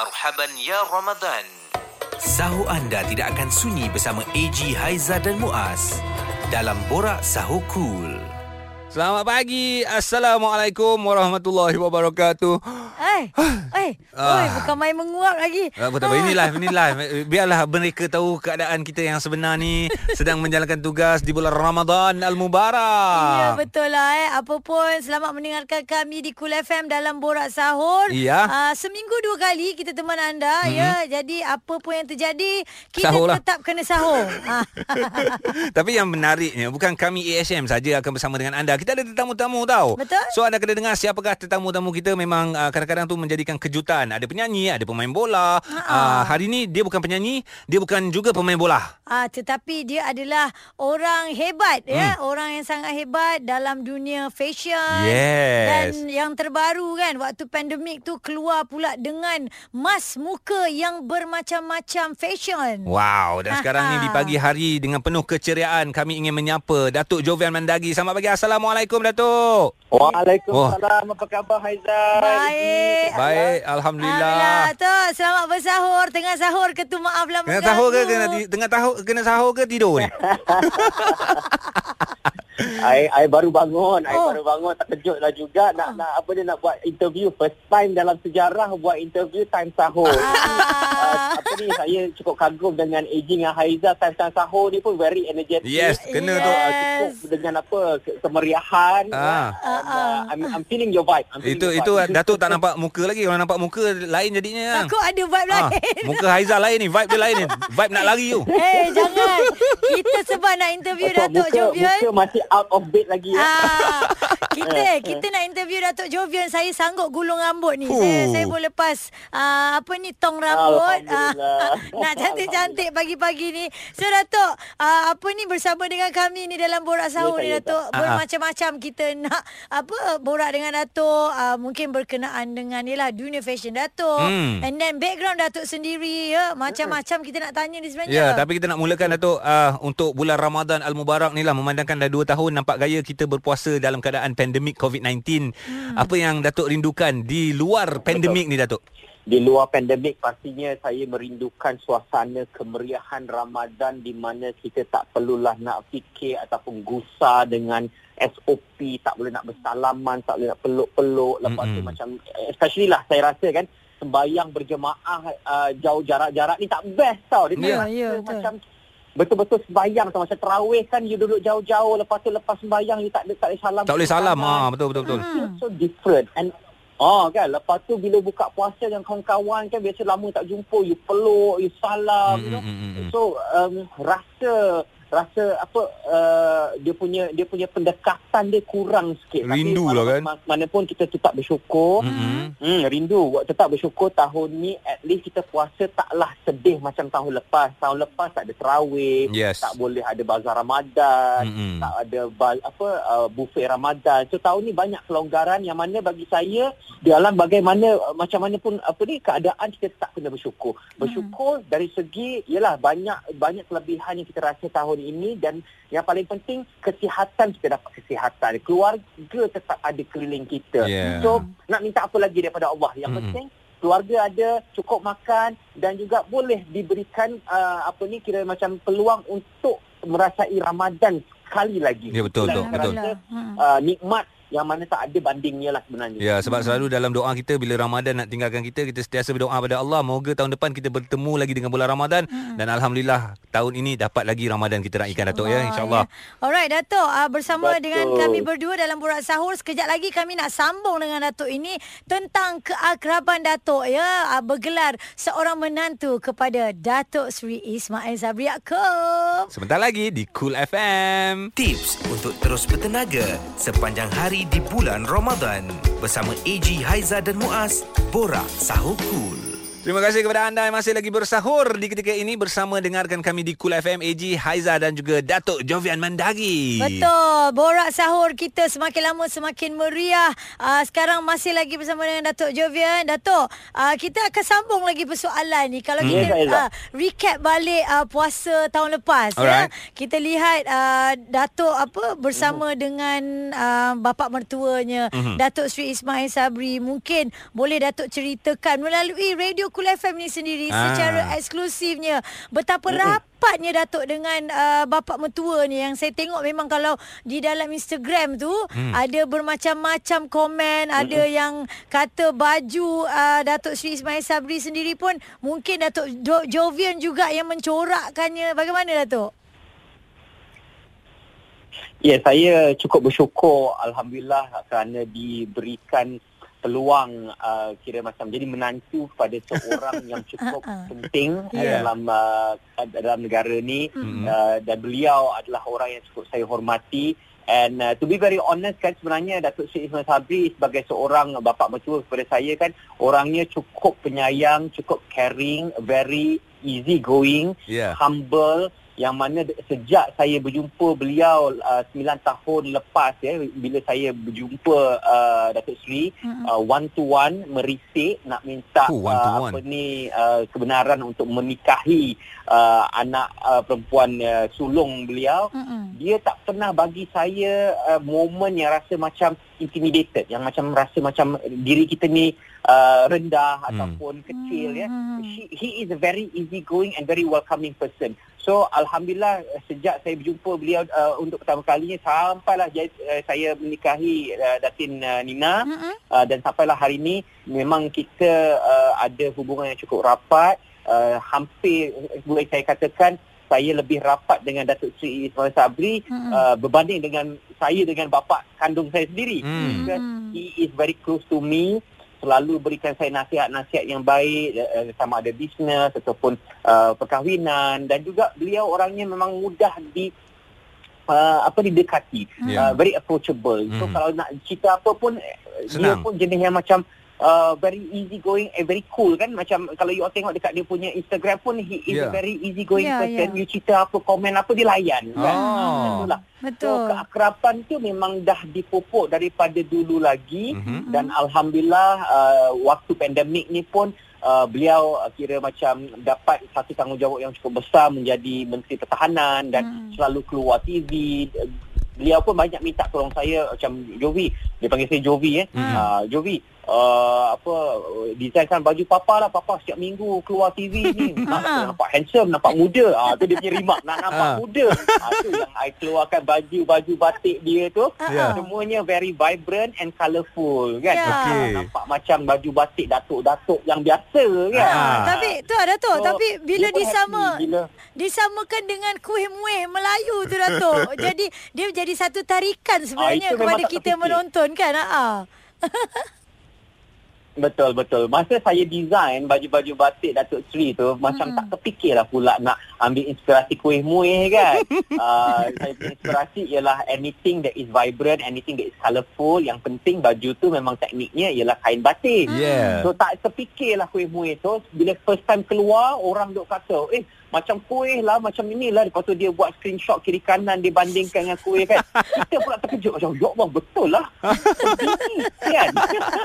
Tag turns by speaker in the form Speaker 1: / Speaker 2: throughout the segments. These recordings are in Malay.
Speaker 1: Marhaban Ya Ramadan.
Speaker 2: Sahur anda tidak akan sunyi bersama AG Haiza dan Muaz dalam Borak Sahur Cool.
Speaker 3: Selamat pagi. Assalamualaikum warahmatullahi wabarakatuh.
Speaker 4: Eh, eh,
Speaker 3: Ah.
Speaker 4: oi, bukan main menguap lagi.
Speaker 3: Apa, tak apa. Ini live, ini live. Biarlah mereka tahu keadaan kita yang sebenar ni sedang menjalankan tugas di bulan Ramadan Al-Mubarak.
Speaker 4: Ya betul lah eh. Apa pun selamat mendengarkan kami di Cool FM dalam Borak Sahur.
Speaker 3: Iya.
Speaker 4: Uh, seminggu dua kali kita teman anda mm-hmm. ya. Jadi apa pun yang terjadi kita
Speaker 3: Sahur lah.
Speaker 4: tetap kena sahur. Ah.
Speaker 3: Tapi yang menariknya bukan kami ASM saja akan bersama dengan anda. Kita ada tetamu-tamu tau.
Speaker 4: Betul.
Speaker 3: So anda kena dengar siapakah tetamu-tamu kita memang uh, kadang-kadang tu menjadikan kejutan. Ada penyanyi, ada pemain bola. Uh, hari ni dia bukan penyanyi, dia bukan juga pemain bola.
Speaker 4: Ah, tetapi dia adalah orang hebat
Speaker 3: Hmm.
Speaker 4: ya, orang yang sangat hebat dalam dunia fashion.
Speaker 3: Yes.
Speaker 4: Dan yang terbaru kan waktu pandemik tu keluar pula dengan mas muka yang bermacam-macam fashion.
Speaker 3: Wow, dan sekarang ni di pagi hari dengan penuh keceriaan kami ingin menyapa Datuk Jovian Mandagi. Selamat pagi. Assalamualaikum Datuk.
Speaker 5: Waalaikumsalam. Apa khabar Haizal?
Speaker 4: Baik.
Speaker 3: Baik, alhamdulillah.
Speaker 4: Tu, selamat bersahur. Tengah sahur ke tu maaf lah
Speaker 3: Tengah sahur ke kena tengah tahu kena sahur ke tidur ni?
Speaker 5: I, I baru bangun. I
Speaker 4: Oh.
Speaker 5: baru bangun. Terkejut lah juga. Nak, nak apa dia nak buat interview. First time dalam sejarah buat interview time sahur.
Speaker 4: Ah.
Speaker 5: Uh, apa ni saya cukup kagum dengan aging yang Haizal time-time sahur ni pun very energetic.
Speaker 3: Yes, kena tu.
Speaker 5: Uh,
Speaker 4: Yes.
Speaker 5: cukup dengan apa ke- kemeriahan.
Speaker 3: Ah.
Speaker 5: Uh, I'm, I'm feeling your vibe. I'm feeling
Speaker 3: Itu
Speaker 5: your
Speaker 3: itu
Speaker 5: vibe.
Speaker 3: Datuk tak nampak muka lagi. Kalau nampak muka lain jadinya.
Speaker 4: Takut ada vibe
Speaker 3: Ah,
Speaker 4: lain.
Speaker 3: muka Haizal lain ni, vibe dia lain ni. Vibe nak lari tu.
Speaker 4: Eh, jangan. Kita sebab nak interview Datuk
Speaker 5: muka,
Speaker 4: Jovian.
Speaker 5: muka masih out of bed lagi. ya.
Speaker 4: Ah, kita kita nak interview Datuk Jovian. Saya sanggup gulung rambut ni. Saya saya boleh lepas ah, apa ni tong rambut. Ah, nak cantik-cantik pagi-pagi ni. So Datuk, ah, apa ni bersama dengan kami ni dalam borak sahur
Speaker 5: Ya,
Speaker 4: ni Datuk. Bermacam-macam kita nak apa borak dengan Datuk. Ah, mungkin berkenaan dengan yalah dunia fashion Datuk.
Speaker 3: Hmm.
Speaker 4: And then background Datuk sendiri ya. Macam-macam kita nak tanya ni sebenarnya.
Speaker 3: Ya, tapi kita nak mulakan Datuk uh, untuk bulan Ramadan Al-Mubarak ni lah memandangkan dah 2 tahun nampak gaya kita berpuasa dalam keadaan pandemik COVID-19. Hmm. Apa yang Datuk rindukan di luar pandemik ni Datuk?
Speaker 5: Di luar pandemik pastinya saya merindukan suasana kemeriahan Ramadan di mana kita tak perlulah nak fikir ataupun gusar dengan SOP, tak boleh nak bersalaman, tak boleh nak peluk-peluk. Lepas tu
Speaker 3: Mm-mm.
Speaker 5: macam, especially lah saya rasa kan, sembayang berjemaah uh, jauh jarak-jarak ni tak best tau. Dia
Speaker 4: Ya,
Speaker 5: tak rasa
Speaker 4: ya, betul.
Speaker 5: Betul-betul sembayang tau. Macam terawih kan, you duduk jauh-jauh. Lepas tu lepas sembayang, you tak, ada, tak boleh salam.
Speaker 3: Tak boleh salam. Ah, betul betul betul.
Speaker 4: Hmm.
Speaker 5: So different and Oh kan lepas tu bila buka puasa dengan kawan-kawan kan biasa lama tak jumpa you peluk you salam
Speaker 3: Hmm,
Speaker 5: you know
Speaker 3: hmm, hmm, hmm.
Speaker 5: so um, rasa rasa apa uh, dia punya dia punya pendekatan dia kurang sikit
Speaker 3: Rindu lah kan?
Speaker 5: mana, mana pun kita tetap bersyukur
Speaker 3: Hmm.
Speaker 5: Hmm, rindu. Tetap bersyukur tahun ni at least kita puasa taklah sedih macam tahun lepas. Tahun lepas tak ada terawih,
Speaker 3: Yes.
Speaker 5: tak boleh ada bazar Ramadan,
Speaker 3: Mm-mm.
Speaker 5: tak ada ba- apa uh, buffet Ramadan. So tahun ni banyak kelonggaran yang mana bagi saya dalam bagaimana uh, macam mana pun apa ni keadaan kita tak kena bersyukur. Bersyukur dari segi ialah banyak banyak kelebihan yang kita rasa tahun ini dan yang paling penting kesihatan kita dapat kesihatan. Keluarga tetap ada keliling kita.
Speaker 3: Yeah.
Speaker 5: So nak minta apa lagi daripada Allah? Yang
Speaker 3: Mm-mm.
Speaker 5: penting keluarga ada, cukup makan dan juga boleh diberikan uh, apa ni kira macam peluang untuk merasai Ramadan sekali lagi.
Speaker 3: Ya, betul, betul, betul.
Speaker 5: rasa. Uh, nikmat yang mana tak ada bandingnya lah sebenarnya.
Speaker 3: Ya, sebab selalu dalam doa kita bila Ramadan nak tinggalkan kita, kita sentiasa berdoa pada Allah, moga tahun depan kita bertemu lagi dengan bulan Ramadan dan alhamdulillah tahun ini dapat lagi Ramadan kita raikan Datuk ya, insya-Allah.
Speaker 4: Ya. Alright Datuk, uh, bersama
Speaker 5: Betul.
Speaker 4: dengan kami berdua dalam Borak Sahur sekejap lagi kami nak sambung dengan Datuk ini tentang keakraban Datuk ya, uh, bergelar seorang menantu kepada Datuk Sri Ismail Sabri Yaakob.
Speaker 3: Sebentar lagi di Cool FM.
Speaker 2: Tips untuk terus bertenaga sepanjang hari di bulan Ramadan bersama AG Haiza dan Muaz. Borak Sahur Cool.
Speaker 3: Terima kasih kepada anda yang masih lagi bersahur di ketika ini bersama dengarkan kami di Cool FM AG Haiza dan juga Datuk Jovian Mandagi.
Speaker 4: Betul. Borak sahur kita semakin lama semakin meriah. Uh, sekarang masih lagi bersama dengan Datuk Jovian. Datuk, uh, kita akan sambung lagi persoalan ni. Kalau kita
Speaker 5: Ya, Faizal.
Speaker 4: uh, recap balik uh, puasa tahun lepas
Speaker 3: Alright.
Speaker 4: ya. Kita lihat uh, Datuk apa bersama dengan uh, bapa mertuanya
Speaker 3: Mhm.
Speaker 4: Datuk Sri Ismail Sabri. Mungkin boleh Datuk ceritakan melalui radio Kul FM ni sendiri
Speaker 3: Ah.
Speaker 4: secara eksklusifnya. Betapa rapatnya Datuk dengan uh, bapa mertua ni yang saya tengok memang kalau di dalam Instagram tu
Speaker 3: Hmm.
Speaker 4: ada bermacam-macam komen, ada yang kata baju uh, Datuk Sri Ismail Sabri sendiri pun mungkin Datuk jo- Jovian juga yang mencorakkannya. Bagaimana Datuk?
Speaker 5: Ya, saya cukup bersyukur Alhamdulillah kerana diberikan peluang uh, kira macam jadi menantu kepada seorang yang cukup
Speaker 4: Ah, ah.
Speaker 5: penting
Speaker 3: Ya.
Speaker 5: dalam uh, dalam negara ni
Speaker 3: Mhm.
Speaker 5: uh, dan beliau adalah orang yang cukup saya hormati and uh, to be very honest kan sebenarnya Datuk Seri Ismail Sabri sebagai seorang bapa mertua kepada saya kan orangnya cukup penyayang cukup caring very easy going
Speaker 3: Ya.
Speaker 5: humble yang mana sejak saya berjumpa beliau uh, 9 tahun lepas ya bila saya berjumpa uh, Datuk Seri
Speaker 4: Mm-mm.
Speaker 5: uh, one to one merisik nak minta
Speaker 3: Oh, one
Speaker 5: uh,
Speaker 3: one.
Speaker 5: apa ni uh, kebenaran untuk menikahi uh, anak uh, perempuan uh, sulung beliau
Speaker 4: Mm-mm.
Speaker 5: dia tak pernah bagi saya uh, momen yang rasa macam intimidated yang macam rasa macam diri kita ni uh, rendah
Speaker 3: Hmm.
Speaker 5: ataupun kecil ya
Speaker 4: Hmm.
Speaker 5: he, he is a very easygoing and very welcoming person. So alhamdulillah sejak saya berjumpa beliau uh, untuk pertama kalinya sampailah jadi, uh, saya menikahi uh, Datin uh, Nina
Speaker 4: Mm-mm.
Speaker 5: uh, dan sampailah hari ini memang kita uh, ada hubungan yang cukup rapat uh, hampir eh, boleh saya katakan saya lebih rapat dengan Datuk Seri Ismail Sabri
Speaker 4: Mm-mm.
Speaker 5: uh, berbanding dengan saya dengan bapa kandung saya sendiri.
Speaker 3: Hmm.
Speaker 5: Because
Speaker 4: Hmm.
Speaker 5: He is very close to me selalu berikan saya nasihat-nasihat yang baik uh, sama ada bisnes ataupun uh, perkahwinan dan juga beliau orangnya memang mudah di uh, apa didekati
Speaker 3: Ya.
Speaker 5: uh, very approachable so
Speaker 3: Mhm.
Speaker 5: kalau nak cerita apa pun eh, dia
Speaker 3: Senang.
Speaker 5: pun jenis yang macam uh, very easy going and very cool kan macam kalau you all tengok dekat dia punya Instagram pun he is
Speaker 3: Ya.
Speaker 5: a very easy going
Speaker 4: Ya,
Speaker 5: person
Speaker 4: ya.
Speaker 5: you cerita apa komen apa dia layan kan
Speaker 3: Oh.
Speaker 5: itulah So
Speaker 4: Betul.
Speaker 5: keakraban tu memang dah dipupuk daripada dulu lagi
Speaker 3: Mhm.
Speaker 5: dan alhamdulillah uh, waktu pandemik ni pun uh, beliau uh, kira macam dapat satu tanggungjawab yang cukup besar menjadi menteri pertahanan dan
Speaker 4: Hmm.
Speaker 5: selalu keluar TV beliau pun banyak minta tolong saya macam Jovi dia panggil saya Jovi eh
Speaker 3: Hmm.
Speaker 5: uh, Jovi uh, apa desainkan baju papa lah papa setiap minggu keluar TV ni nak,
Speaker 4: Ah.
Speaker 5: nampak handsome nampak muda ah tu dia punya rimak nak nampak
Speaker 3: Ah.
Speaker 5: muda ah tu yang I keluarkan baju-baju batik dia tu
Speaker 3: Ya.
Speaker 5: semuanya very vibrant and colourful kan
Speaker 4: Ya.
Speaker 3: Okey.
Speaker 5: nampak macam baju batik datuk-datuk yang biasa kan
Speaker 3: Ah.
Speaker 4: Ha, tapi tu ada tu
Speaker 5: So,
Speaker 4: tapi bila disama
Speaker 5: happy bila
Speaker 4: disamakan dengan kuih muih Melayu tu Datuk. jadi dia jadi satu tarikan sebenarnya
Speaker 5: Ah, memang
Speaker 4: kepada kita menonton kan. Ha.
Speaker 5: Betul betul. Masa saya design baju-baju batik Datuk Seri tu macam
Speaker 4: Mm-mm.
Speaker 5: tak terfikirlah pula nak ambil inspirasi kuih muih kan. uh, saya punya inspirasi ialah anything that is vibrant, anything that is colourful. Yang penting baju tu memang tekniknya ialah kain batik.
Speaker 3: Yeah.
Speaker 5: So tak terfikirlah kuih muih tu bila first time keluar orang duk kata, "Eh, macam kuih lah, macam inilah." Lepas tu dia buat screenshot kiri kanan dia bandingkan dengan kuih kan. Kita pula terkejut macam, "Ya Allah, betul lah." Kan.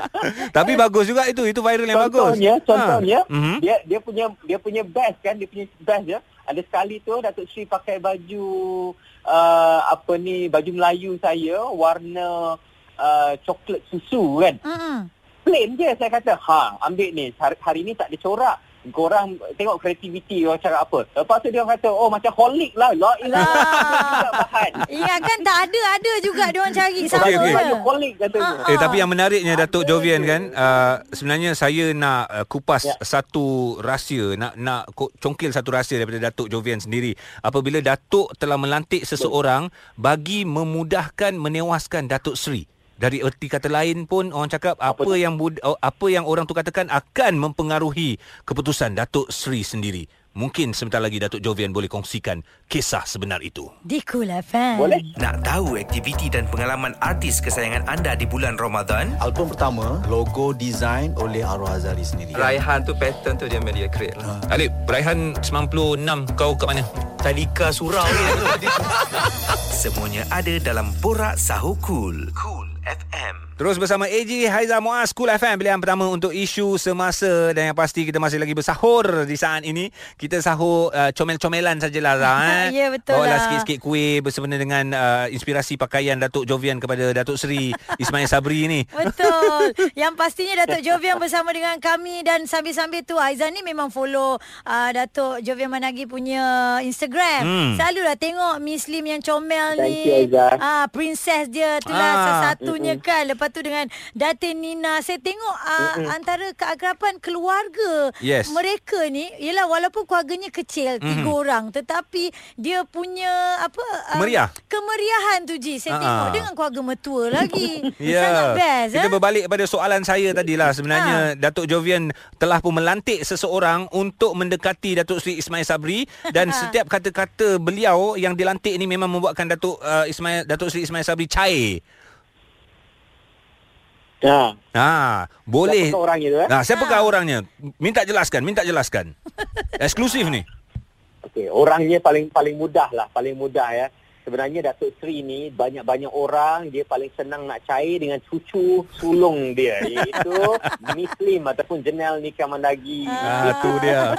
Speaker 3: Tapi bagus juga itu. Itu viral yang bagus.
Speaker 5: Contohnya, contohnya
Speaker 3: Ha. Mhm.
Speaker 5: dia dia punya dia punya best kan, dia punya best dia. Ada sekali tu Datuk Sri pakai baju uh, apa ni baju Melayu saya warna uh, coklat susu kan.
Speaker 4: Mm-mm.
Speaker 5: Plain je saya kata, ha ambil ni hari, hari ni tak ada corak. Korang tengok kreativiti orang cakap apa. Lepas tu dia orang kata, oh macam holik lah. La ilah.
Speaker 4: Lah.
Speaker 5: bahan.
Speaker 4: Ingat kan tak ada ada juga dia orang cari sama.
Speaker 3: Okey.
Speaker 5: Baju holik katanya.
Speaker 4: Ah,
Speaker 3: Eh tapi yang menariknya Datuk Jovian kan uh, sebenarnya saya nak uh, kupas
Speaker 5: Ya.
Speaker 3: satu rahsia nak nak congkil satu rahsia daripada Datuk Jovian sendiri apabila Datuk telah melantik seseorang bagi memudahkan menewaskan Datuk Seri dari erti kata lain pun orang cakap apa,
Speaker 5: Apa
Speaker 3: yang bud, apa yang orang tu katakan akan mempengaruhi keputusan Datuk Seri sendiri mungkin sebentar lagi Datuk Jovian boleh kongsikan kisah sebenar itu
Speaker 4: Di Cool FM.
Speaker 5: Boleh?
Speaker 2: Nak tahu aktiviti dan pengalaman artis kesayangan anda di bulan Ramadan?
Speaker 6: Album pertama logo design oleh Arwah Azari sendiri.
Speaker 7: Raihan tu pattern tu dia media create lah.
Speaker 3: Alip Raihan 96 kau kat mana
Speaker 6: Tadika surau ni.
Speaker 2: Semuanya ada dalam Borak Sahur Cool. Cool FM.
Speaker 3: Terus bersama AG Haiza Muaz Cool FM Pilihan pertama untuk isu semasa Dan yang pasti kita masih lagi bersahur Di saat ini Kita sahur uh, comel-comelan sajalah Zah, eh?
Speaker 4: Ya, betul
Speaker 3: Bawalah
Speaker 4: lah.
Speaker 3: sikit-sikit kuih Bersama dengan uh, inspirasi pakaian Datuk Jovian Kepada Datuk Seri Ismail Sabri ni
Speaker 4: Betul. Yang pastinya Datuk Jovian bersama dengan kami dan sambil-sambil tu Aizan ni memang follow uh, Datuk Jovian Managi punya Instagram.
Speaker 3: Hmm.
Speaker 4: Selalu dah tengok Miss Lim yang comel
Speaker 5: Thank
Speaker 4: ni.
Speaker 5: you, Aizah.
Speaker 4: Ah, princess dia tu lah
Speaker 3: Ah.
Speaker 4: salah satunya kan. Lepas tu dengan Datin Nina. Saya tengok uh, antara keakraban keluarga
Speaker 3: Yes.
Speaker 4: mereka ni ialah walaupun keluarganya kecil tiga
Speaker 3: Mhm.
Speaker 4: orang tetapi dia punya apa ah,
Speaker 3: Kemeriah.
Speaker 4: kemeriahan tu Ji. Saya
Speaker 3: Ah,
Speaker 4: tengok dengan keluarga mertua lagi.
Speaker 3: Ya.
Speaker 4: Sangat best.
Speaker 3: Kita
Speaker 4: eh?
Speaker 3: berbalik pada soalan saya tadilah sebenarnya
Speaker 4: Ha.
Speaker 3: Datuk Jovian telah pun melantik seseorang untuk mendekati Datuk Seri Ismail Sabri dan setiap kata-kata beliau yang dilantik ini memang membuatkan Datuk uh, Ismail Datuk Seri Ismail Sabri cair.
Speaker 5: Ha.
Speaker 3: Ha, boleh.
Speaker 5: Siapakah orangnya tu eh?
Speaker 3: Nah, siapakah
Speaker 4: Ha.
Speaker 3: orangnya? Minta jelaskan, minta jelaskan. Eksklusif ni.
Speaker 5: Okey, orangnya paling paling mudah lah, paling mudah ya. Sebenarnya Datuk Seri ni banyak-banyak orang dia paling senang nak cair dengan cucu sulung dia iaitu Muslim ataupun Jenel Nika Mandagi.
Speaker 3: Ah, tu dia.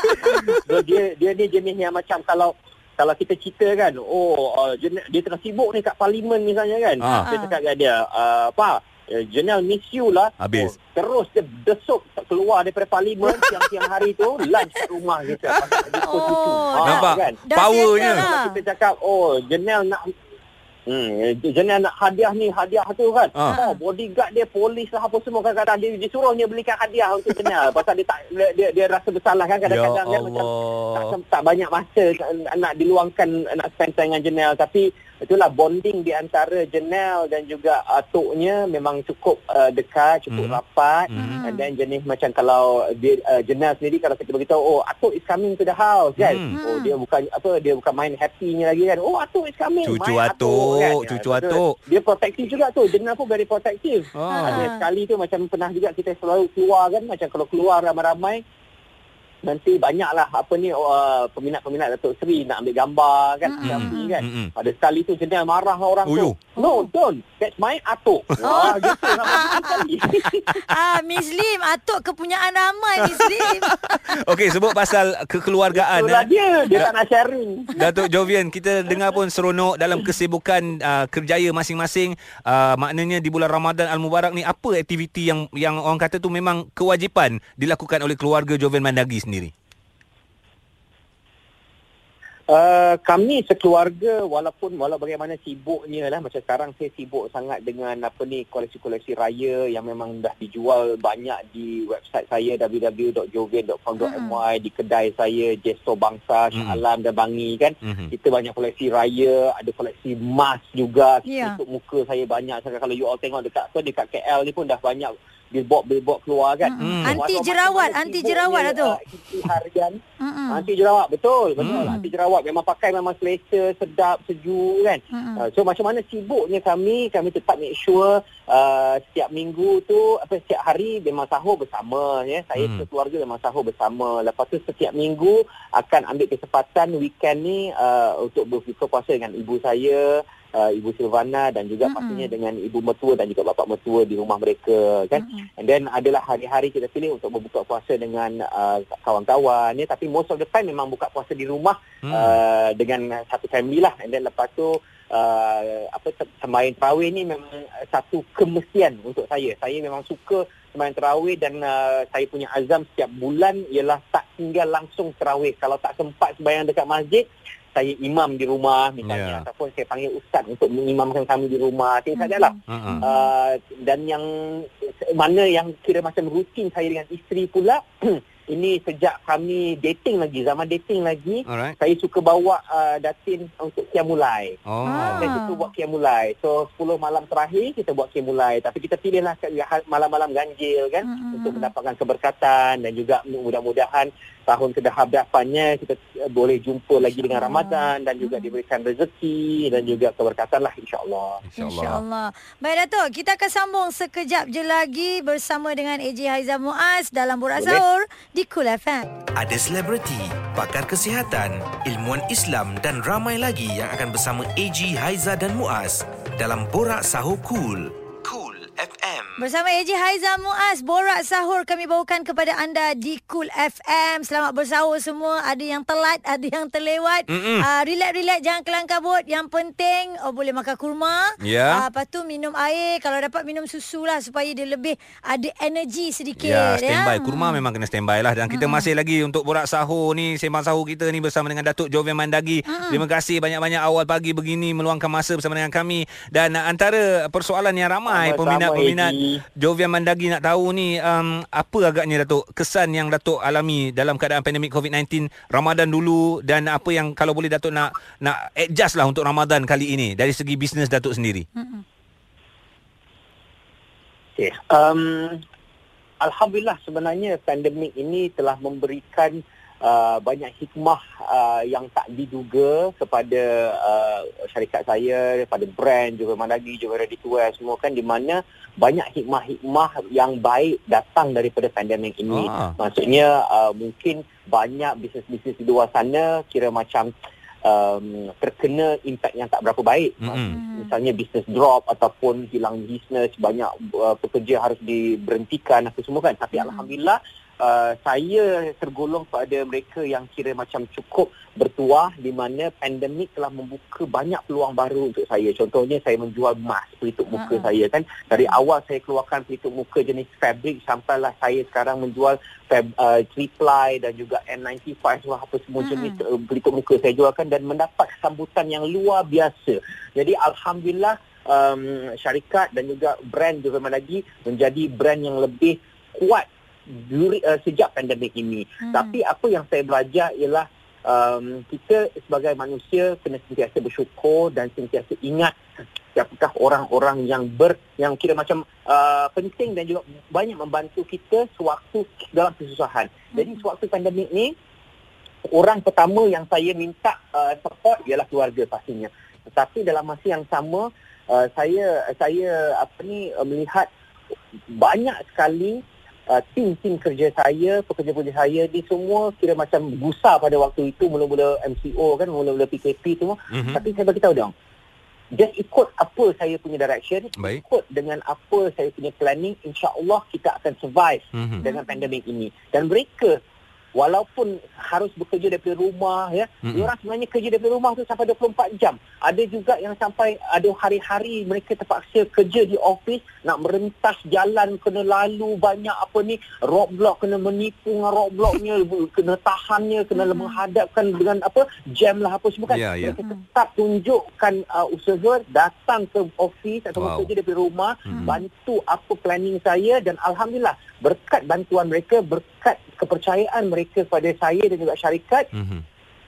Speaker 5: So, dia dia ni jenis yang macam kalau kalau kita cerita kan, oh uh, dia tengah sibuk ni kat parlimen misalnya kan.
Speaker 3: Ah.
Speaker 5: Saya cakap kat dia, uh, apa? Uh, Jenel miss you lah.
Speaker 3: Habis.
Speaker 5: Oh, terus dia besuk keluar daripada parlimen siang-siang hari tu lunch kat rumah kita.
Speaker 4: Oh,
Speaker 5: Ah,
Speaker 3: Nampak?
Speaker 5: Kan?
Speaker 3: Powernya.
Speaker 4: lah.
Speaker 5: Kita cakap oh Janelle nak Hmm, Janelle nak hadiah ni, hadiah tu kan.
Speaker 3: Ah.
Speaker 5: Oh, bodyguard dia, polis lah apa semua kadang-kadang dia, dia suruh dia belikan hadiah untuk Janelle. Pasal dia tak dia, dia, dia rasa bersalah kan kadang-kadang
Speaker 3: Ya
Speaker 5: kan macam tak, tak banyak masa nak diluangkan nak spend time dengan Janelle tapi itulah bonding di antara Janelle dan juga atuknya memang cukup uh, dekat, cukup
Speaker 3: Hmm.
Speaker 5: rapat.
Speaker 3: Hmm.
Speaker 5: And then jenis macam kalau dia uh, Janelle sendiri kalau kita beritahu oh atuk is coming to the house kan.
Speaker 3: Hmm.
Speaker 5: Oh dia bukan apa dia bukan main happy-nya lagi kan. Oh atuk is coming.
Speaker 3: Cucu
Speaker 5: main
Speaker 3: atuk,
Speaker 5: kan.
Speaker 3: cucu
Speaker 5: Ya,
Speaker 3: atuk.
Speaker 5: Dia protektif juga tu. Janelle pun very protektif.
Speaker 3: Ah.
Speaker 5: Ada sekali tu macam pernah juga kita selalu keluar kan macam kalau keluar ramai-ramai nanti banyaklah apa ni uh, peminat-peminat Datuk Seri nak ambil gambar kan
Speaker 4: Mm-mm.
Speaker 5: selfie kan.
Speaker 3: Mm-mm.
Speaker 5: Ada sekali tu Janelle marah lah orang
Speaker 3: Oh, yo.
Speaker 5: tu. No, don't. That's my atuk. Wah, gitu ramai sekali.
Speaker 4: Ah, Miss Lim, atuk kepunyaan ramai Miss Lim.
Speaker 3: Okey, sebut pasal kekeluargaan.
Speaker 5: Itulah
Speaker 3: eh.
Speaker 5: dia. Dia tak nak sharing.
Speaker 3: Datuk Jovian, kita dengar pun seronok dalam kesibukan uh, kerjaya masing-masing. Uh, maknanya di bulan Ramadan Al-Mubarak ni apa aktiviti yang yang orang kata tu memang kewajipan dilakukan oleh keluarga Jovian Mandagi sendiri?
Speaker 5: Uh, kami sekeluarga walaupun walau bagaimana sibuknya lah macam sekarang saya sibuk sangat dengan apa ni koleksi-koleksi raya yang memang dah dijual banyak di website saya www.jovian.com.my di kedai saya Jesto Bangsa, Shah
Speaker 3: Mm.
Speaker 5: Alam dan Bangi kan
Speaker 3: Mm-hmm.
Speaker 5: kita banyak koleksi raya ada koleksi emas juga
Speaker 4: Ya.
Speaker 5: tutup muka saya banyak Sekarang kalau you all tengok dekat apa dekat KL ni pun dah banyak billboard-billboard keluar kan
Speaker 4: Mm-mm.
Speaker 3: Hmm.
Speaker 4: Anti jerawat, anti jerawat lah tu.
Speaker 5: uh, harian
Speaker 4: Mm-mm.
Speaker 5: Anti jerawat betul betul
Speaker 3: Hmm.
Speaker 5: anti jerawat memang pakai memang selesa sedap sejuk kan.
Speaker 4: Mm-mm.
Speaker 5: Uh, so macam mana sibuknya kami kami tetap make sure uh, setiap minggu tu apa setiap hari memang sahur bersama ya. Saya
Speaker 3: hmm.
Speaker 5: keluarga memang sahur bersama. Lepas tu setiap minggu akan ambil kesempatan weekend ni uh, untuk berbuka puasa dengan ibu saya uh, Ibu Silvana dan juga
Speaker 4: Mm-mm.
Speaker 5: pastinya dengan ibu mertua dan juga bapa mertua di rumah mereka kan.
Speaker 4: Mm-mm.
Speaker 5: And then adalah hari-hari kita pilih untuk berbuka puasa dengan uh, kawan-kawan ya tapi most of the time memang buka puasa di rumah
Speaker 3: Hmm.
Speaker 5: uh, dengan satu family lah and then lepas tu uh, apa se- sembahyang tarawih ni memang satu kemestian untuk saya. Saya memang suka sembahyang tarawih dan uh, saya punya azam setiap bulan ialah tak tinggal langsung tarawih. Kalau tak sempat sembahyang dekat masjid saya imam di rumah misalnya
Speaker 3: Ya.
Speaker 5: ataupun saya panggil ustaz untuk mengimamkan kami di rumah. Lah.
Speaker 3: Uh-uh.
Speaker 5: Uh, dan yang mana yang kira macam rutin saya dengan isteri pula ini sejak kami dating lagi zaman dating lagi
Speaker 3: Alright.
Speaker 5: saya suka bawa uh, datin untuk kiamulai
Speaker 3: Oh.
Speaker 4: Ah.
Speaker 5: saya suka buat kiamulai so 10 malam terakhir kita buat kiamulai tapi kita pilihlah ke- malam-malam ganjil kan
Speaker 4: Mm-mm.
Speaker 5: untuk mendapatkan keberkatan dan juga mudah-mudahan tahun kehadapannya kita uh, boleh jumpa lagi dengan. Ramadan dan juga diberikan rezeki dan juga keberkatan lah insyaAllah
Speaker 3: InsyaAllah.
Speaker 4: InsyaAllah. Baik Datuk, kita akan sambung sekejap je lagi bersama dengan AJ Haiza Muaz dalam Borak. Sahur di Cool FM.
Speaker 2: Ada selebriti, pakar kesihatan, ilmuwan Islam dan ramai lagi yang akan bersama AG Haiza dan Muaz dalam Borak Sahur Cool. Cool
Speaker 4: Bersama AJ Haiza Muaz Borak Sahur kami bawakan kepada anda di Cool FM Selamat bersahur semua Ada yang telat Ada yang terlewat uh, Relax-relax Jangan kelang kabut Yang penting oh, Boleh makan kurma
Speaker 3: Ya.
Speaker 4: uh, Lepas tu minum air Kalau dapat minum susu lah Supaya dia lebih Ada energi sedikit
Speaker 3: Ya, standby.
Speaker 4: ya.
Speaker 3: Kurma memang kena standby lah. Dan kita masih lagi untuk borak sahur ni, sembang sahur kita ni bersama dengan Datuk Jovian Mandagi. Terima kasih banyak-banyak awal pagi begini meluangkan masa bersama dengan kami. Dan uh, antara persoalan yang ramai
Speaker 5: Sama-sama,
Speaker 3: peminat-peminat. Jovian Mandagi nak tahu ni, um, apa agaknya Datuk kesan yang Datuk alami dalam keadaan pandemik COVID-19 Ramadan dulu dan apa yang kalau boleh Datuk nak nak adjust lah untuk Ramadan kali ini dari segi bisnes Datuk sendiri.
Speaker 5: Okay. Um, Alhamdulillah sebenarnya pandemik ini telah memberikan uh, banyak hikmah uh, yang tak diduga kepada uh, syarikat saya, kepada brand juga Mandagi, juga Ready to Wear semua kan di mana banyak hikmah-hikmah yang baik datang daripada pandemik ini.
Speaker 3: Ah.
Speaker 5: Maksudnya uh, mungkin banyak bisnes-bisnes di luar sana kira macam um, terkena impak yang tak berapa baik.
Speaker 3: Mm-mm.
Speaker 5: Misalnya bisnes drop ataupun hilang bisnes, banyak uh, pekerja harus diberhentikan apa semua kan. Tapi alhamdulillah uh, saya tergolong pada mereka yang kira macam cukup bertuah di mana pandemik telah membuka banyak peluang baru untuk saya. Contohnya saya menjual mask pelitup muka
Speaker 4: Ha-ha.
Speaker 5: saya kan. Dari awal saya keluarkan pelitup muka jenis fabric sampailah saya sekarang menjual fab, uh, three ply dan juga N95 semua apa semua
Speaker 4: Mm-mm.
Speaker 5: jenis uh, pelitup muka saya jualkan dan mendapat sambutan yang luar biasa. Jadi alhamdulillah um, syarikat dan juga brand juga lagi menjadi brand yang lebih kuat duri, uh, sejak pandemik ini.
Speaker 4: Hmm.
Speaker 5: Tapi apa yang saya belajar ialah um, kita sebagai manusia kena sentiasa bersyukur dan sentiasa ingat siapakah orang-orang yang ber yang kira macam uh, penting dan juga banyak membantu kita sewaktu dalam kesusahan. Jadi sewaktu pandemik ni orang pertama yang saya minta uh, support ialah keluarga pastinya. Tetapi dalam masa yang sama uh, saya saya apa ni uh, melihat banyak sekali uh, tim-tim kerja saya, pekerja-pekerja saya di semua kira macam gusar pada waktu itu mula-mula MCO kan, mula-mula PKP tu.
Speaker 3: Mhm.
Speaker 5: Tapi saya bagi tahu dong. Just ikut apa saya punya direction,
Speaker 3: Baik.
Speaker 5: ikut dengan apa saya punya planning, insya-Allah kita akan survive
Speaker 3: Mhm.
Speaker 5: dengan pandemik ini. Dan mereka walaupun harus bekerja daripada rumah ya,
Speaker 3: Mm-mm.
Speaker 5: mm orang sebenarnya kerja daripada rumah tu sampai 24 jam. Ada juga yang sampai ada hari-hari mereka terpaksa kerja di office nak merentas jalan kena lalu banyak apa ni roadblock kena menipu dengan roadblocknya kena tahannya kena
Speaker 4: Mm-mm.
Speaker 5: menghadapkan dengan apa jam lah apa semua kan.
Speaker 3: Ya, ya.
Speaker 5: Mereka tetap tunjukkan uh, usaha datang ke office atau
Speaker 3: Wow.
Speaker 5: bekerja daripada rumah
Speaker 3: Mm-mm.
Speaker 5: bantu apa planning saya dan alhamdulillah berkat bantuan mereka berkat kepercayaan mereka pada saya dan juga syarikat
Speaker 3: Mhm.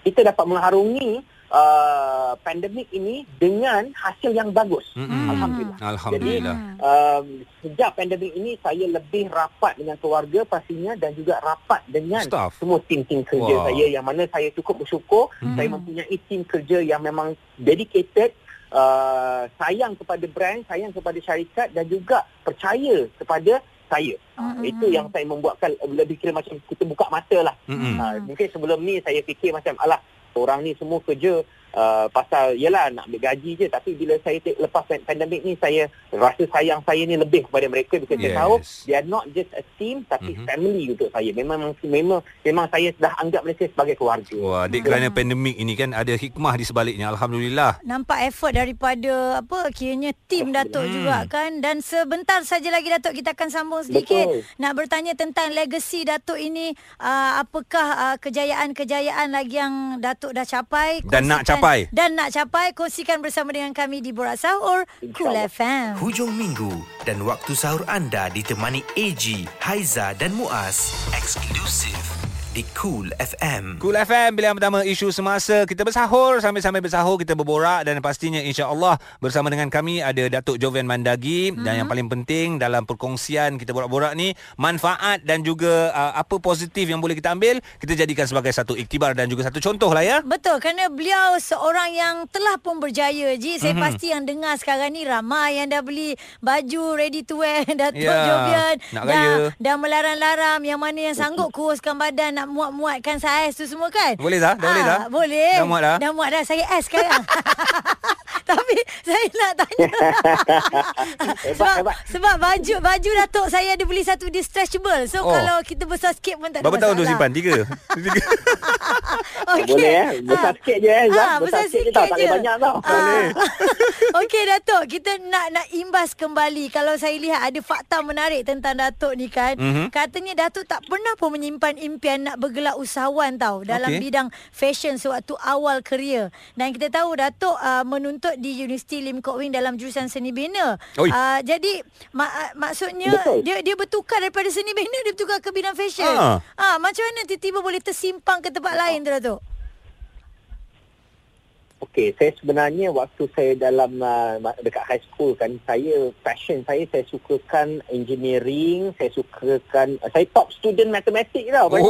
Speaker 5: kita dapat mengharungi uh, pandemik ini dengan hasil yang bagus
Speaker 3: Mm-mm.
Speaker 5: alhamdulillah
Speaker 3: Alhamdulillah.
Speaker 5: um, sejak pandemik ini saya lebih rapat dengan keluarga pastinya dan juga rapat dengan
Speaker 3: Staff.
Speaker 5: semua tim-tim kerja
Speaker 3: Wah.
Speaker 5: saya yang mana saya cukup bersyukur
Speaker 3: Mhm.
Speaker 5: saya mempunyai tim kerja yang memang dedicated uh, sayang kepada brand sayang kepada syarikat dan juga percaya kepada saya uh,
Speaker 4: Mhm.
Speaker 5: itu yang saya membuatkan lebih kira macam kita buka mata lah
Speaker 3: Mm-mm.
Speaker 5: uh, mungkin sebelum ni saya fikir macam alah orang ni semua kerja uh, pasal yelah nak ambil gaji je tapi bila saya te- lepas pan- pandemik ni saya rasa sayang saya ni lebih kepada mereka because
Speaker 3: Yes.
Speaker 5: saya tahu they are not just a team tapi
Speaker 3: Mhm.
Speaker 5: family untuk saya memang memang memang saya dah anggap mereka sebagai keluarga
Speaker 3: Wah, adik kerana pandemik ini kan ada hikmah di sebaliknya. Alhamdulillah.
Speaker 4: Nampak effort daripada apa kiranya tim Datuk
Speaker 3: Hmm.
Speaker 4: juga kan dan sebentar saja lagi Datuk kita akan sambung sedikit
Speaker 5: Betul.
Speaker 4: nak bertanya tentang legacy Datuk ini uh, apakah uh, kejayaan-kejayaan lagi yang Datuk dah capai
Speaker 3: Dan nak
Speaker 4: Kongsikan-
Speaker 3: capai.
Speaker 4: dan nak capai kongsikan bersama dengan kami di Borak Sahur Cool. FM
Speaker 2: Hujung minggu dan waktu sahur anda ditemani AG, Haiza dan Muaz. Eksklusif di Cool FM.
Speaker 3: Cool FM Pilihan pertama isu semasa Kita bersahur Sambil-sambil bersahur Kita berborak Dan pastinya insya-Allah Bersama dengan kami Ada Datuk Jovian Mandagi mm-hmm. Dan yang paling penting Dalam perkongsian Kita borak-borak ni Manfaat dan juga uh, Apa positif yang boleh kita ambil Kita jadikan sebagai satu iktibar Dan juga satu contoh lah ya
Speaker 4: Betul kerana beliau seorang yang telah pun berjaya Ji Saya
Speaker 3: Mhm.
Speaker 4: pasti yang dengar sekarang ni ramai yang dah beli baju ready to wear Datuk
Speaker 3: Ya,
Speaker 4: Jovian
Speaker 3: nak
Speaker 4: dah,
Speaker 3: raya.
Speaker 4: dah melarang-larang yang mana yang sanggup kuruskan badan nak muat-muatkan saiz tu semua kan
Speaker 3: Boleh, Zah? Dah boleh, Zah?
Speaker 4: Boleh
Speaker 3: Dah muat dah?
Speaker 4: Dah muat dah saya S sekarang Tapi saya nak tanya. sebab,
Speaker 5: hebat.
Speaker 4: sebab baju baju Datuk saya ada beli satu dia stretchable. So
Speaker 3: Oh.
Speaker 4: kalau kita besar sikit pun tak ada
Speaker 3: Berapa tahun tu simpan? Tiga? Tiga.
Speaker 4: Okey.
Speaker 5: Boleh eh. Besar
Speaker 4: Ah.
Speaker 5: sikit je eh. Zat.
Speaker 4: Ah,
Speaker 5: besar, sikit, je tau. Tak boleh banyak tau.
Speaker 4: Ah. Okey Datuk, kita nak nak imbas kembali. Kalau saya lihat ada fakta menarik tentang Datuk ni kan.
Speaker 3: Mhm.
Speaker 4: Katanya Datuk tak pernah pun menyimpan impian nak bergelar usahawan tau dalam
Speaker 3: Okey.
Speaker 4: bidang fashion sewaktu awal kerja. Dan kita tahu Datuk uh, menuntut di Universiti Lim Kok Wing dalam jurusan seni bina.
Speaker 3: Oi.
Speaker 4: Uh, jadi mak, uh, maksudnya
Speaker 5: Betul.
Speaker 4: dia dia bertukar daripada seni bina dia bertukar ke bidang fashion.
Speaker 3: Ah.
Speaker 4: Ah, macam mana tiba-tiba boleh tersimpang ke tempat lain tu Datuk?
Speaker 5: Okey, saya sebenarnya waktu saya dalam uh, dekat high school kan, saya passion saya saya sukakan engineering, saya sukakan uh, saya top student matematik tau.
Speaker 3: Okey.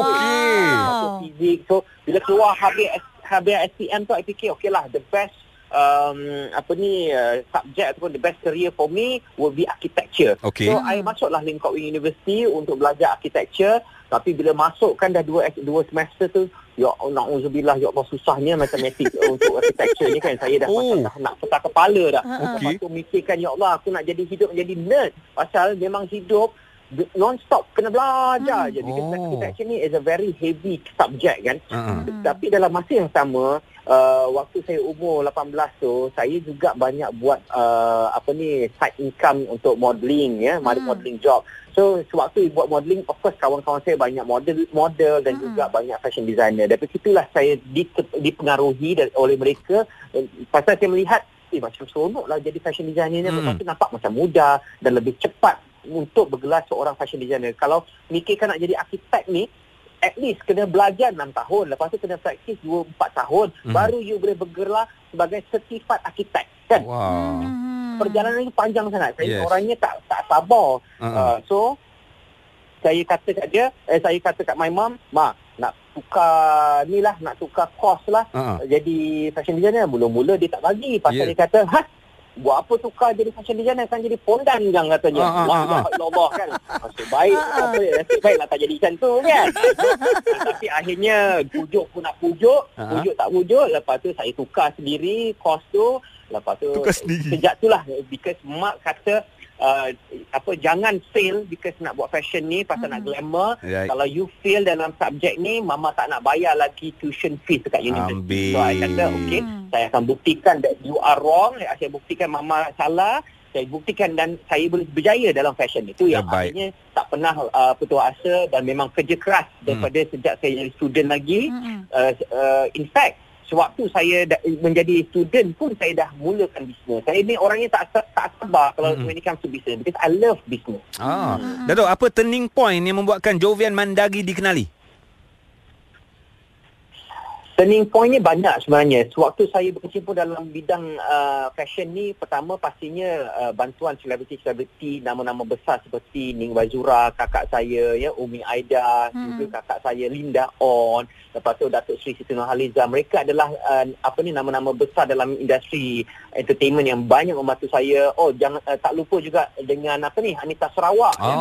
Speaker 5: Masuk fizik. So bila keluar habis habis SPM tu, I fikir okey lah the best um, apa ni uh, subject ataupun the best career for me will be architecture.
Speaker 3: Okey.
Speaker 5: So I masuklah Wing University untuk belajar architecture. Tapi bila masuk kan dah dua dua semester tu Ya na'udzubillah Ya Allah susahnya matematik untuk architecture ni kan Saya dah
Speaker 3: Oh.
Speaker 5: macam dah nak petak kepala dah
Speaker 4: Ha, ha.
Speaker 5: Lepas tu mikirkan Ya Allah aku nak jadi hidup menjadi nerd Pasal memang hidup non-stop kena belajar
Speaker 4: Hmm.
Speaker 5: je Because
Speaker 3: Oh.
Speaker 5: architecture ni is a very heavy subject kan.
Speaker 4: Hmm.
Speaker 5: tapi dalam masa yang sama uh, waktu saya umur 18 tu saya juga banyak buat uh, apa ni side income untuk modelling ya
Speaker 4: Hmm.
Speaker 5: modelling job so sewaktu buat modelling of course kawan-kawan saya banyak model model dan
Speaker 4: Hmm.
Speaker 5: juga banyak fashion designer dari situlah saya di, dipengaruhi dari, oleh mereka eh, pasal saya melihat eh macam seronok lah jadi fashion designer ni
Speaker 3: Hmm.
Speaker 5: lepas tu nampak macam mudah dan lebih cepat untuk bergelar seorang fashion designer kalau mikirkan nak jadi arkitek ni at least kena belajar 6 tahun lepas tu kena praktis 2 4 tahun
Speaker 3: Mhm.
Speaker 5: baru you boleh bergelar sebagai sertifat arkitek kan
Speaker 3: Wow.
Speaker 4: Hmm.
Speaker 5: Perjalanan ni panjang sangat saya
Speaker 3: Yes.
Speaker 5: orangnya tak tak sabar
Speaker 3: Uh-uh.
Speaker 5: uh, so saya kata kat dia eh saya kata kat my mom ma nak tukar ni lah nak tukar course lah
Speaker 3: Uh-uh.
Speaker 5: jadi fashion designer mula-mula dia tak bagi pasal
Speaker 3: Yeah.
Speaker 5: dia kata ha buat apa tukar jadi fashion designer kan jadi pondan kan katanya.
Speaker 3: Ah, ah,
Speaker 5: La
Speaker 3: ah,
Speaker 5: ilaha illallah kan. Nasib baik
Speaker 4: Ah, ah.
Speaker 5: apa nasib baik lah tak jadi macam tu kan. Tapi akhirnya pujuk pun nak pujuk,
Speaker 3: ah.
Speaker 5: pujuk tak pujuk lepas tu saya tukar sendiri kos tu lepas tu
Speaker 3: Tukar sendiri.
Speaker 5: sejak tu lah because mak kata Uh, apa jangan fail because nak buat fashion ni pasal nak glamour
Speaker 3: Right.
Speaker 5: kalau you fail dalam subjek ni mama tak nak bayar lagi tuition fees dekat universiti so I kata okay
Speaker 4: Hmm.
Speaker 5: saya akan buktikan that you are wrong saya buktikan mama salah saya buktikan dan saya boleh berjaya dalam fashion itu yang
Speaker 3: Terbaik.
Speaker 5: akhirnya tak pernah uh, putus asa dan memang kerja keras
Speaker 3: Hmm.
Speaker 5: daripada sejak saya jadi student lagi
Speaker 4: Hmm.
Speaker 5: uh, uh, in fact sewaktu saya da- menjadi student pun saya dah mulakan bisnes. Saya ni orangnya tak tak sabar kalau
Speaker 3: Mm-mm.
Speaker 5: when it comes to business because I love business.
Speaker 3: Ah, Datuk, apa turning point yang membuatkan Jovian Mandagi dikenali?
Speaker 5: Turning pointnya banyak sebenarnya. Sewaktu saya berkecimpung dalam bidang uh, fashion ni, pertama pastinya uh, bantuan selebriti-selebriti nama-nama besar seperti Ning Wazura, kakak saya, ya Umi Aida,
Speaker 4: Hmm.
Speaker 5: juga kakak saya Linda On, lepas tu Datuk Sri Siti Nurhaliza. Mereka adalah uh, apa ni nama-nama besar dalam industri entertainment yang banyak membantu saya. Oh, jangan uh, tak lupa juga dengan apa ni Anita Sarawak.
Speaker 3: Oh.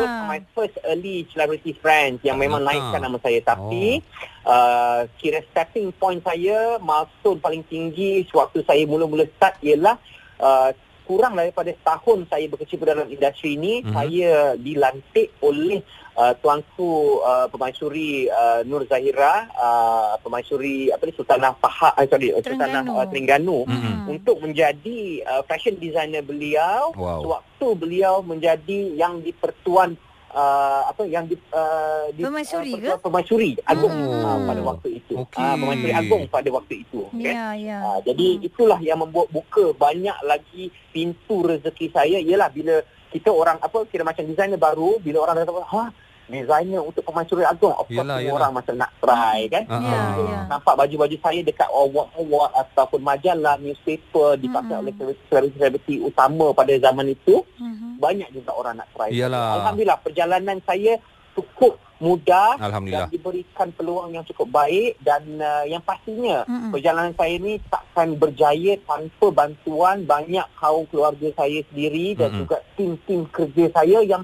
Speaker 5: Those are my first early celebrity friends yang memang naikkan nama saya. Tapi uh, kira starting point saya milestone paling tinggi sewaktu saya mula-mula start ialah uh, kurang daripada setahun saya berkecimpung dalam industri ini
Speaker 3: Mhm.
Speaker 5: saya dilantik oleh uh, tuanku uh, pemaisuri uh, Nur Zahira uh, pemaisuri apa ni Sultanah Pahak uh, sorry Sultanah
Speaker 4: Terengganu.
Speaker 5: uh, Terengganu
Speaker 3: Mhm.
Speaker 5: untuk menjadi uh, fashion designer beliau
Speaker 3: Wow.
Speaker 5: sewaktu beliau menjadi yang di Pertuan uh, apa yang di, uh, di
Speaker 4: Permaisuri
Speaker 5: uh,
Speaker 4: ke?
Speaker 5: Pertuan Permaisuri Agung
Speaker 3: Oh.
Speaker 5: uh, pada waktu itu.
Speaker 3: Okey.
Speaker 5: Ah, Permaisuri Agung pada waktu itu. Okay?
Speaker 4: Ya, ya.
Speaker 5: Uh, jadi itulah yang membuat buka banyak lagi pintu rezeki saya ialah bila kita orang apa kira macam designer baru bila orang datang ha designer untuk Permaisuri Agung of course
Speaker 3: Yelah, yelah.
Speaker 5: orang macam nak try kan
Speaker 3: Ah,
Speaker 4: Ya,
Speaker 3: ah.
Speaker 4: ya.
Speaker 5: nampak baju-baju saya dekat award-award ataupun majalah newspaper dipakai
Speaker 4: Mm-mm.
Speaker 5: oleh selebriti-selebriti utama pada zaman itu
Speaker 4: Mhm.
Speaker 5: Banyak juga orang nak try.
Speaker 3: Iyalah.
Speaker 5: Alhamdulillah perjalanan saya cukup mudah
Speaker 3: Alhamdulillah.
Speaker 5: dan diberikan peluang yang cukup baik dan uh, yang pastinya
Speaker 4: Mm-mm.
Speaker 5: perjalanan saya ni takkan berjaya tanpa bantuan banyak kaum keluarga saya sendiri dan
Speaker 3: Mm-mm.
Speaker 5: juga tim-tim kerja saya yang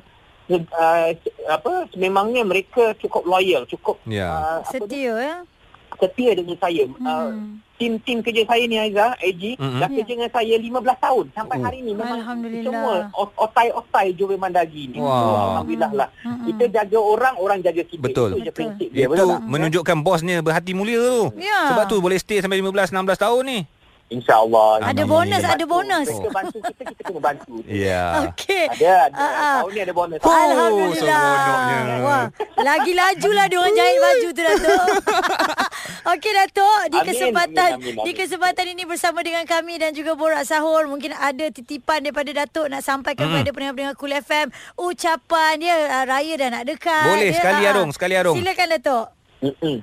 Speaker 5: uh, apa sememangnya mereka cukup loyal, cukup
Speaker 3: Ya.
Speaker 5: uh,
Speaker 4: Setia ya.
Speaker 5: setia dengan saya. Hmm. Uh, tim-tim kerja saya ni Aiza, AG,
Speaker 3: Mm-mm.
Speaker 5: dah kerja dengan saya 15 tahun sampai
Speaker 3: Oh.
Speaker 5: hari ni memang
Speaker 4: Alhamdulillah.
Speaker 5: semua ot- otai-otai Joven Mandagi ni.
Speaker 3: Wow.
Speaker 5: So, Alhamdulillah lah.
Speaker 4: Mm-mm.
Speaker 5: Kita jaga orang, orang jaga kita.
Speaker 3: Betul.
Speaker 5: Itu je
Speaker 4: Betul.
Speaker 5: prinsip dia.
Speaker 3: Itu
Speaker 5: betul tak?
Speaker 3: menunjukkan bosnya berhati mulia tu.
Speaker 4: Ya.
Speaker 3: Sebab tu boleh stay sampai 15 16 tahun ni.
Speaker 5: InsyaAllah.
Speaker 4: Ada
Speaker 3: Amin.
Speaker 4: bonus,
Speaker 5: Kita
Speaker 4: ada bonus.
Speaker 5: Mereka bantu kita, kita kena bantu.
Speaker 3: Ya.
Speaker 4: Okey.
Speaker 5: Ada, ada.
Speaker 4: Ah, ah.
Speaker 5: Tahun ni ada bonus.
Speaker 3: Oh,
Speaker 4: Alhamdulillah. Wah, lagi laju lah dia orang jahit baju tu Datuk. Okey Datuk, di
Speaker 5: Amin,
Speaker 4: kesempatan
Speaker 5: amin, amin, amin.
Speaker 4: di kesempatan ini bersama dengan kami dan juga Borak Sahur, mungkin ada titipan daripada Datuk nak sampaikan
Speaker 3: Hmm.
Speaker 4: kepada pendengar-pendengar Cool FM ucapan dia ah, raya dah nak dekat.
Speaker 3: Boleh,
Speaker 4: Dia,
Speaker 3: sekali
Speaker 4: ah,
Speaker 3: Arung, sekali Arung.
Speaker 4: Silakan Datuk.
Speaker 5: Mm-mm.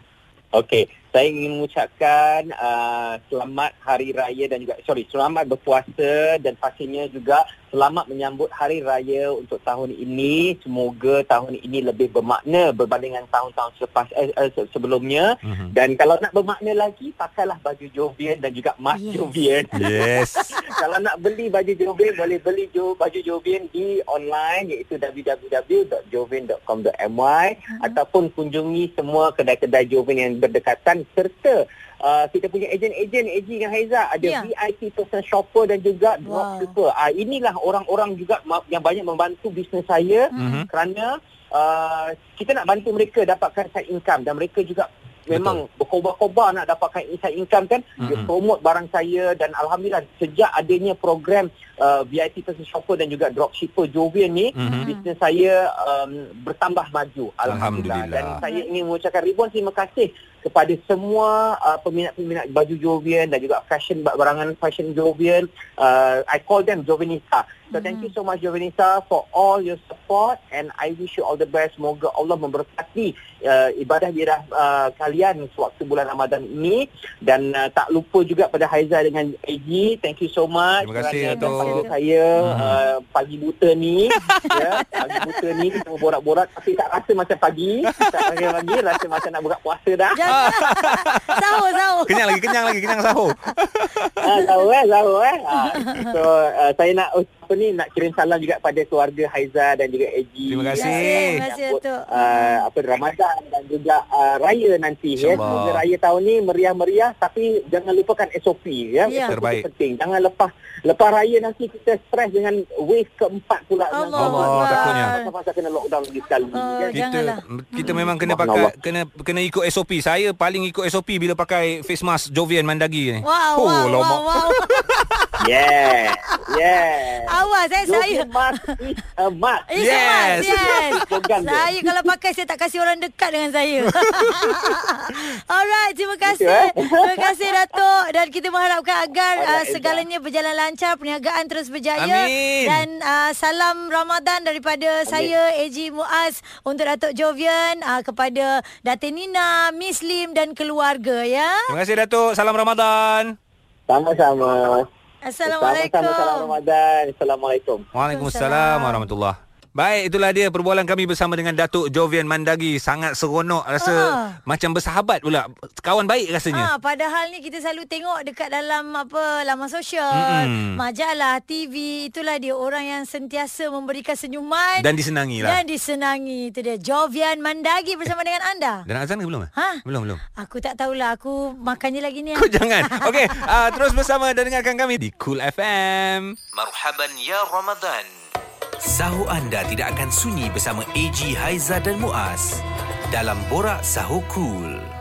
Speaker 5: Okey, saya ingin mengucapkan uh, selamat hari raya dan juga sorry, selamat berpuasa dan pastinya juga selamat menyambut hari raya untuk tahun ini. Semoga tahun ini lebih bermakna berbanding dengan tahun-tahun selepas eh, eh, se- sebelumnya.
Speaker 3: Mhm.
Speaker 5: Dan kalau nak bermakna lagi, pakailah baju Jovian dan juga mat
Speaker 4: Yes.
Speaker 5: Jovian.
Speaker 3: Yes.
Speaker 5: kalau nak beli baju Jovian boleh beli jo, baju Jovian di online iaitu www.jovian.com.my
Speaker 4: Hmm.
Speaker 5: ataupun kunjungi semua kedai-kedai Jovian yang berdekatan serta uh, kita punya ejen-ejen AG dengan Haiza ada
Speaker 4: Ya.
Speaker 5: VIP personal shopper dan juga
Speaker 4: Wow.
Speaker 5: dropshipper. Uh, inilah orang-orang juga yang banyak membantu bisnes saya
Speaker 3: Mhm.
Speaker 5: kerana uh, kita nak bantu mereka dapatkan side income dan mereka juga memang berkobar-kobar nak dapatkan side income kan dia
Speaker 3: Mm-mm.
Speaker 5: promote barang saya dan alhamdulillah sejak adanya program uh, VIP personal shopper dan juga dropshipper Jovian ni
Speaker 3: Mhm.
Speaker 5: bisnes saya um, bertambah maju alhamdulillah.
Speaker 3: Alhamdulillah.
Speaker 5: dan saya ingin mengucapkan ribuan terima kasih kepada semua uh, peminat-peminat baju Jovian dan juga fashion barangan fashion Jovian uh, I call them Jovinista. So thank you so much Jovinista for all your support and I wish you all the best. Semoga Allah memberkati uh, ibadah-ibadah uh, kalian sewaktu bulan Ramadan ini. Dan uh, tak lupa juga pada Haiza dengan AG thank you so much.
Speaker 3: Terima kasih,
Speaker 5: kerana
Speaker 3: Datuk.
Speaker 5: panggil saya
Speaker 3: Mhm.
Speaker 5: uh, pagi buta ni. Ya pagi buta ni kita borak-borak tapi tak rasa macam pagi. Tak pagi-pagi rasa macam nak buka puasa dah.
Speaker 4: Jangan. sahur, sahur.
Speaker 3: Kenyang lagi, kenyang lagi, kenyang sahur.
Speaker 5: Ah, tahu eh, tahu eh. Ah, so uh, saya nak oh, apa ni nak kirim salam juga pada keluarga Haiza dan juga AG.
Speaker 3: Terima kasih.
Speaker 4: Terima kasih, Datuk.
Speaker 5: Uh, apa Ramadan dan juga uh, raya nanti ya. Semoga raya tahun ni meriah-meriah tapi jangan lupakan SOP ya.
Speaker 4: Ya.
Speaker 5: SOP
Speaker 3: Terbaik.
Speaker 5: penting. Jangan lepas lepas raya nanti kita stres dengan wave keempat pula.
Speaker 4: Allah
Speaker 3: Allah, takutnya.
Speaker 5: Pasal kena lockdown lagi sekali.
Speaker 4: Oh,
Speaker 5: kan?
Speaker 3: Kita
Speaker 4: Janganlah.
Speaker 3: kita memang kena pakai
Speaker 5: Allah.
Speaker 3: kena kena ikut SOP. Saya paling ikut SOP bila pakai face mask Jovian Mandagi ni.
Speaker 4: Wow,
Speaker 3: Oh,
Speaker 4: wow, wow,
Speaker 3: lama.
Speaker 4: wow.
Speaker 5: Yeah. Yeah.
Speaker 4: Awas eh saya.
Speaker 5: Jovian mask is a must.
Speaker 4: Eh,
Speaker 3: Yes.
Speaker 4: yes. yes.
Speaker 5: Slogan dia.
Speaker 4: saya kalau pakai saya tak kasih orang dekat dengan saya. Alright, terima kasih.
Speaker 5: Eh?
Speaker 4: Terima kasih Datuk dan kita mengharapkan agar uh, segalanya berjalan lancar, perniagaan terus berjaya
Speaker 3: Amin.
Speaker 4: dan uh, salam Ramadan daripada saya AG Muaz untuk Datuk Jovian uh, kepada Datin Nina, Miss Lim dan keluarga ya.
Speaker 3: Terima kasih Datuk. Salam Ramadan.
Speaker 5: Sama-sama.
Speaker 4: Assalamualaikum.
Speaker 5: Sama-sama salam Ramadan. Assalamualaikum.
Speaker 3: Waalaikumsalam warahmatullahi Baik, itulah dia perbualan kami bersama dengan Datuk Jovian Mandagi. Sangat seronok rasa
Speaker 4: uh.
Speaker 3: macam bersahabat pula. Kawan baik rasanya.
Speaker 4: Ah, padahal ni kita selalu tengok dekat dalam apa laman sosial,
Speaker 3: mm-hmm.
Speaker 4: majalah, TV. Itulah dia orang yang sentiasa memberikan senyuman
Speaker 3: dan disenangi lah.
Speaker 4: Dan disenangi itu dia Jovian Mandagi bersama dengan anda.
Speaker 3: Eh, dan azan ke belum? Eh?
Speaker 4: Ha?
Speaker 3: Belum, belum.
Speaker 4: Aku tak tahulah. Aku makannya lagi ni. Eh.
Speaker 3: Kau jangan. Okey, uh, terus bersama dan dengarkan kami di Cool FM.
Speaker 1: Marhaban ya Ramadan.
Speaker 2: Sahur anda tidak akan sunyi bersama AG Haiza dan Muaz dalam Borak Sahur Cool.